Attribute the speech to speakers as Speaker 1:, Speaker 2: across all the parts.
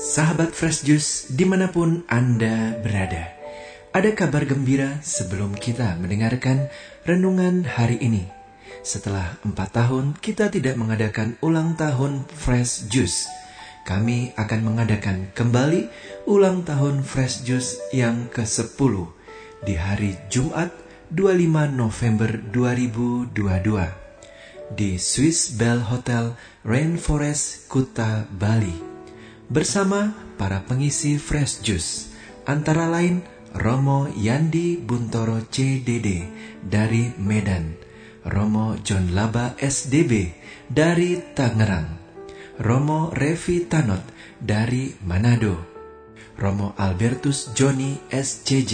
Speaker 1: Sahabat Fresh Juice di mana pun Anda berada. Ada kabar gembira sebelum kita mendengarkan renungan hari ini. Setelah empat tahun kita tidak mengadakan ulang tahun Fresh Juice. Kami akan mengadakan kembali ulang tahun Fresh Juice yang ke-10 di hari Jumat 25 November 2022 di Swiss Bell Hotel Rainforest Kuta Bali bersama para pengisi Fresh Juice antara lain Romo Yandi Buntoro CDD dari Medan, Romo John Laba SDB dari Tangerang, Romo Revi Tanot dari Manado, Romo Albertus Joni SCJ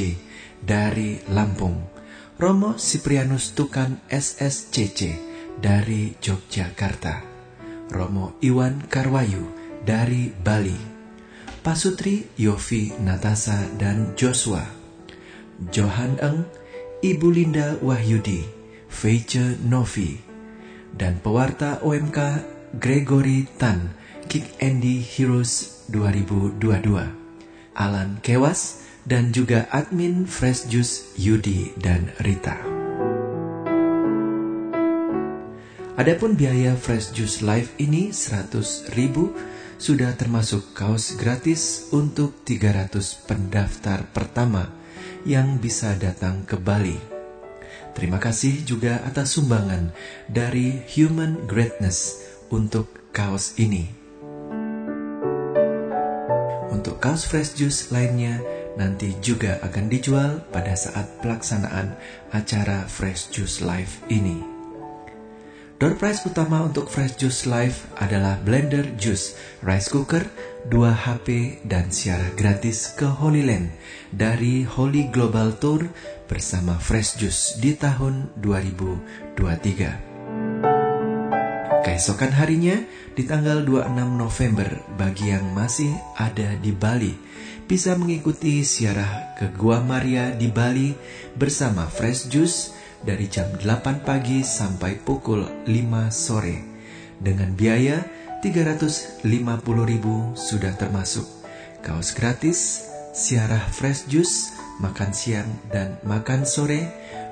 Speaker 1: dari Lampung, Romo Siprianus Tukan SSCC dari Yogyakarta, Romo Iwan Karwayu dari Bali, Pasutri Yofi Natasa dan Joshua, Johan Eng, Ibu Linda Wahyudi, Feice Novi, dan pewarta OMK Gregory Tan, Kick Andy Heroes 2022, Alan Kewas, dan juga admin Fresh Juice Yudi dan Rita. Adapun biaya Fresh Juice Live ini 100 ribu sudah termasuk kaos gratis untuk 300 pendaftar pertama yang bisa datang ke Bali. Terima kasih juga atas sumbangan dari Human Greatness untuk kaos ini. Untuk kaos fresh juice lainnya nanti juga akan dijual pada saat pelaksanaan acara Fresh Juice Live ini. Door prize utama untuk Fresh Juice Live adalah blender juice, rice cooker, 2 HP, dan siaran gratis ke Holy Land dari Holy Global Tour bersama Fresh Juice di tahun 2023. Keesokan harinya, di tanggal 26 November, bagi yang masih ada di Bali, bisa mengikuti siarah ke Gua Maria di Bali bersama Fresh Juice dari jam 8 pagi sampai pukul 5 sore dengan biaya 350.000 sudah termasuk kaos gratis, siarah fresh juice, makan siang dan makan sore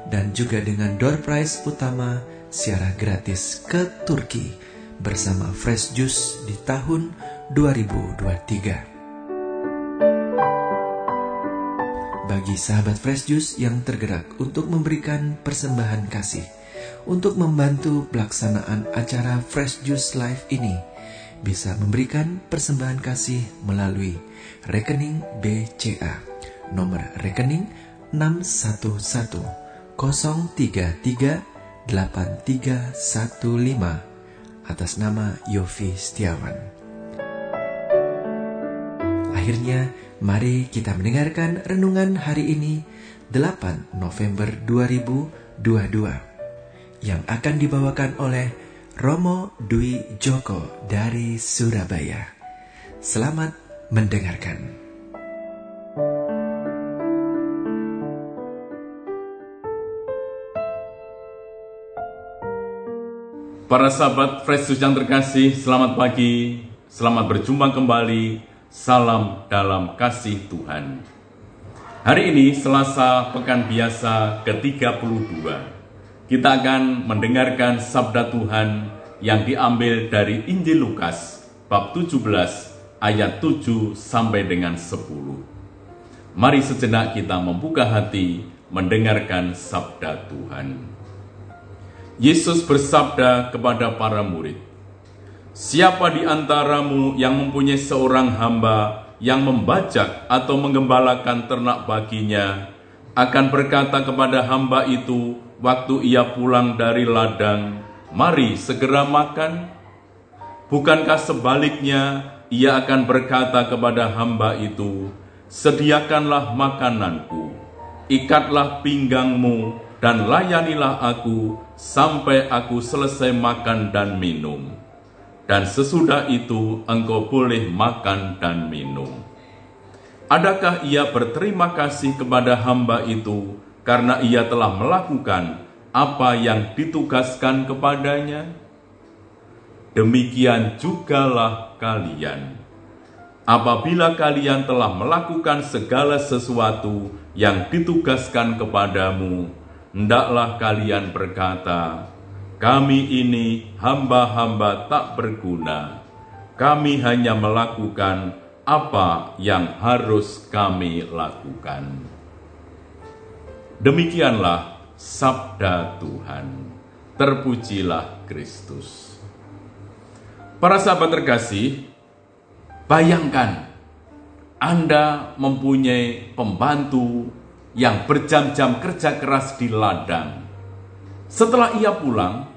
Speaker 1: dan juga dengan door prize utama siarah gratis ke Turki bersama Fresh Juice di tahun 2023. Bagi sahabat Fresh Juice yang tergerak untuk memberikan persembahan kasih untuk membantu pelaksanaan acara Fresh Juice Live ini bisa memberikan persembahan kasih melalui rekening BCA nomor rekening 611 033 8315 atas nama Yofi Setiawan. Akhirnya, Mari kita mendengarkan renungan hari ini 8 November 2022 yang akan dibawakan oleh Romo Dwi Joko dari Surabaya. Selamat mendengarkan.
Speaker 2: Para sahabat Fresh yang terkasih, selamat pagi, selamat berjumpa kembali Salam dalam kasih Tuhan. Hari ini Selasa Pekan Biasa ke-32. Kita akan mendengarkan sabda Tuhan yang diambil dari Injil Lukas bab 17 ayat 7 sampai dengan 10. Mari sejenak kita membuka hati mendengarkan sabda Tuhan. Yesus bersabda kepada para murid, Siapa di antaramu yang mempunyai seorang hamba yang membajak atau menggembalakan ternak baginya, akan berkata kepada hamba itu waktu ia pulang dari ladang, "Mari segera makan"? Bukankah sebaliknya ia akan berkata kepada hamba itu, "Sediakanlah makananku, ikatlah pinggangmu, dan layanilah aku sampai aku selesai makan dan minum." Dan sesudah itu engkau boleh makan dan minum. Adakah ia berterima kasih kepada hamba itu karena ia telah melakukan apa yang ditugaskan kepadanya? Demikian jugalah kalian. apabila kalian telah melakukan segala sesuatu yang ditugaskan kepadamu, hendaklah kalian berkata, "Kami ini hamba-hamba tak berguna. Kami hanya melakukan apa yang harus kami lakukan." Demikianlah sabda Tuhan. Terpujilah Kristus. Para sahabat terkasih, Bayangkan, Anda mempunyai pembantu yang berjam-jam kerja keras di ladang. Setelah ia pulang,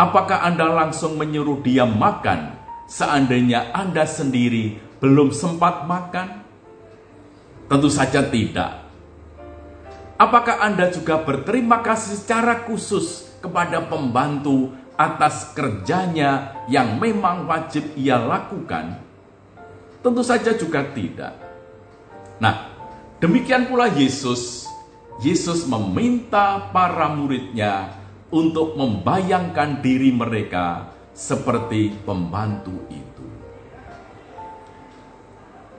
Speaker 2: apakah Anda langsung menyuruh dia makan seandainya Anda sendiri belum sempat makan? Tentu saja tidak. Apakah Anda juga berterima kasih secara khusus kepada pembantu atas kerjanya yang memang wajib ia lakukan? Tentu saja juga tidak. Nah, demikian pula Yesus. Yesus meminta para muridnya untuk membayangkan diri mereka seperti pembantu itu.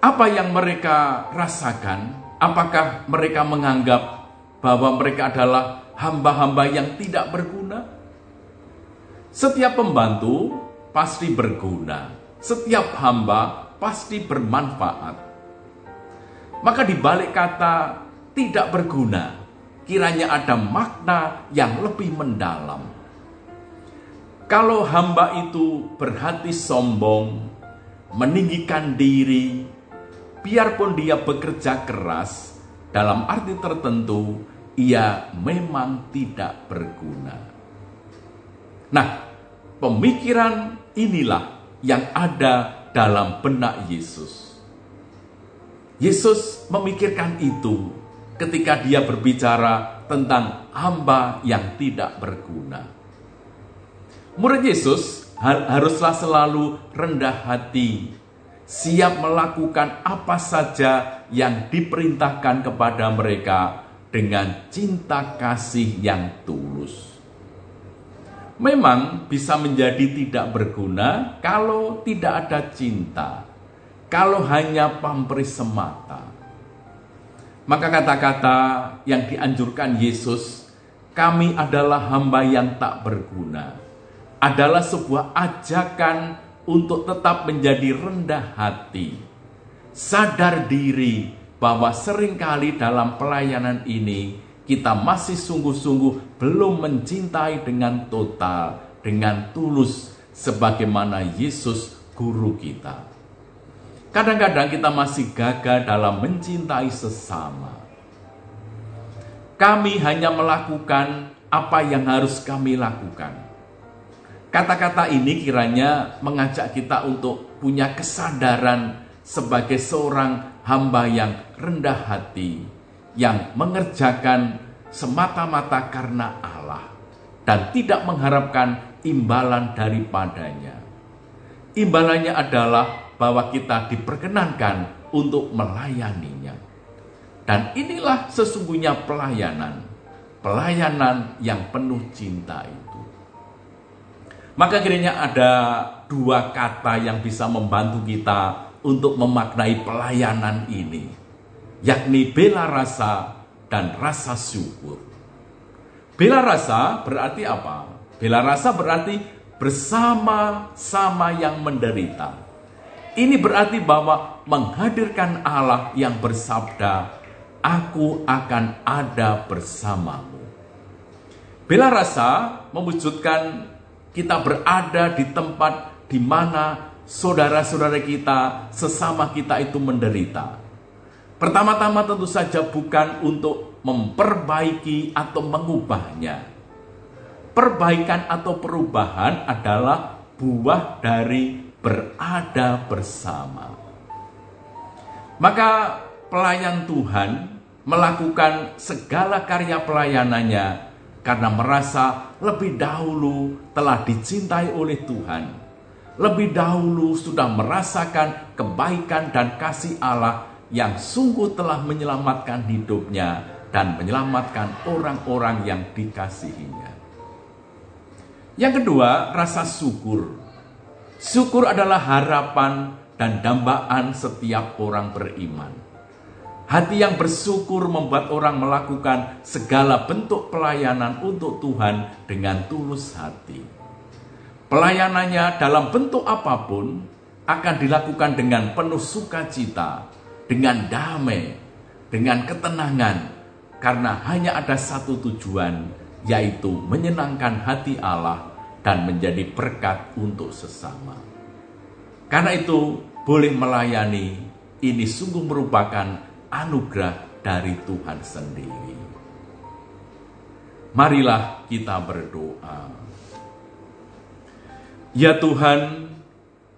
Speaker 2: Apa yang mereka rasakan? Apakah mereka menganggap bahwa mereka adalah hamba-hamba yang tidak berguna? Setiap pembantu pasti berguna. Setiap hamba pasti bermanfaat. Maka di balik kata tidak berguna, kiranya ada makna yang lebih mendalam. Kalau hamba itu berhati sombong, meninggikan diri, biarpun dia bekerja keras, dalam arti tertentu ia memang tidak berguna. Nah, pemikiran inilah yang ada dalam benak Yesus. Yesus memikirkan itu ketika dia berbicara tentang hamba yang tidak berguna. Murid Yesus haruslah selalu rendah hati, siap melakukan apa saja yang diperintahkan kepada mereka dengan cinta kasih yang tulus memang bisa menjadi tidak berguna kalau tidak ada cinta, kalau hanya pamrih semata. Maka kata-kata yang dianjurkan Yesus, kami adalah hamba yang tak berguna, adalah sebuah ajakan untuk tetap menjadi rendah hati, sadar diri bahwa sering kali dalam pelayanan ini kita masih sungguh-sungguh belum mencintai dengan total, dengan tulus, sebagaimana Yesus guru kita. Kadang-kadang kita masih gagal dalam mencintai sesama. Kami hanya melakukan apa yang harus kami lakukan. Kata-kata ini kiranya mengajak kita untuk punya kesadaran sebagai seorang hamba yang rendah hati, yang mengerjakan semata-mata karena Allah dan tidak mengharapkan imbalan daripadanya. Imbalannya adalah bahwa kita diperkenankan untuk melayaninya. Dan inilah sesungguhnya pelayanan, pelayanan yang penuh cinta itu. Maka kiranya ada dua kata yang bisa membantu kita untuk memaknai pelayanan ini yakni bela rasa dan rasa syukur. Bela rasa berarti apa? Bela rasa berarti bersama-sama yang menderita. Ini berarti bahwa menghadirkan Allah yang bersabda, "Aku akan ada bersamamu." Bela rasa mewujudkan kita berada di tempat di mana saudara-saudara kita, sesama kita itu menderita Pertama-tama tentu saja bukan untuk memperbaiki atau mengubahnya. Perbaikan atau perubahan adalah buah dari berada bersama. Maka pelayan Tuhan melakukan segala karya pelayanannya karena merasa lebih dahulu telah dicintai oleh Tuhan. Lebih dahulu sudah merasakan kebaikan dan kasih Allah yang sungguh telah menyelamatkan hidupnya dan menyelamatkan orang-orang yang dikasihinya. Yang kedua, rasa syukur. Syukur adalah harapan dan dambaan setiap orang beriman. Hati yang bersyukur membuat orang melakukan segala bentuk pelayanan untuk Tuhan dengan tulus hati. Pelayanannya dalam bentuk apa pun akan dilakukan dengan penuh sukacita, dengan damai, dengan ketenangan, karena hanya ada satu tujuan, yaitu menyenangkan hati Allah dan menjadi berkat untuk sesama. Karena itu, boleh melayani ini sungguh merupakan anugerah dari Tuhan sendiri. Marilah kita berdoa. Ya Tuhan,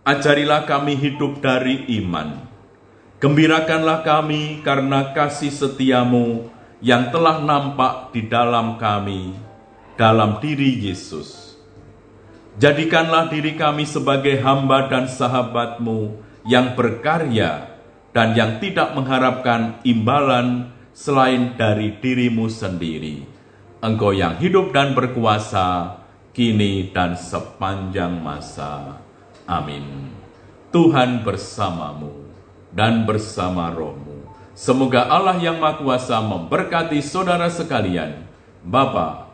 Speaker 2: ajarilah kami hidup dari iman. Gembirakanlah kami karena kasih setiamu yang telah nampak di dalam kami, dalam diri Yesus. Jadikanlah diri kami sebagai hamba dan sahabatmu yang berkarya dan yang tidak mengharapkan imbalan selain dari dirimu sendiri. Engkau yang hidup dan berkuasa, kini dan sepanjang masa. Amin. Tuhan bersamamu dan bersama rohmu. Semoga Allah yang Maha Kuasa memberkati saudara sekalian, Bapa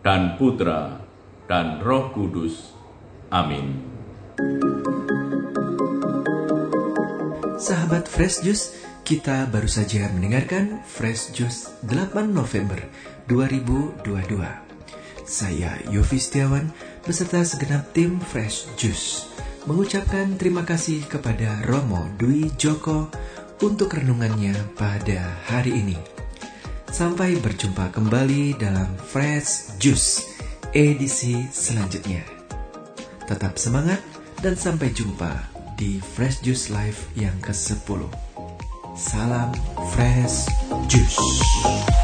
Speaker 2: dan Putra dan Roh Kudus. Amin.
Speaker 1: Sahabat Fresh Juice, kita baru saja mendengarkan Fresh Juice 8 November 2022. Saya Yofi Setiawan beserta segenap tim Fresh Juice mengucapkan terima kasih kepada Romo Dwi Joko untuk renungannya pada hari ini. Sampai berjumpa kembali dalam Fresh Juice edisi selanjutnya. Tetap semangat dan sampai jumpa di Fresh Juice Live yang ke-10. Salam Fresh Juice.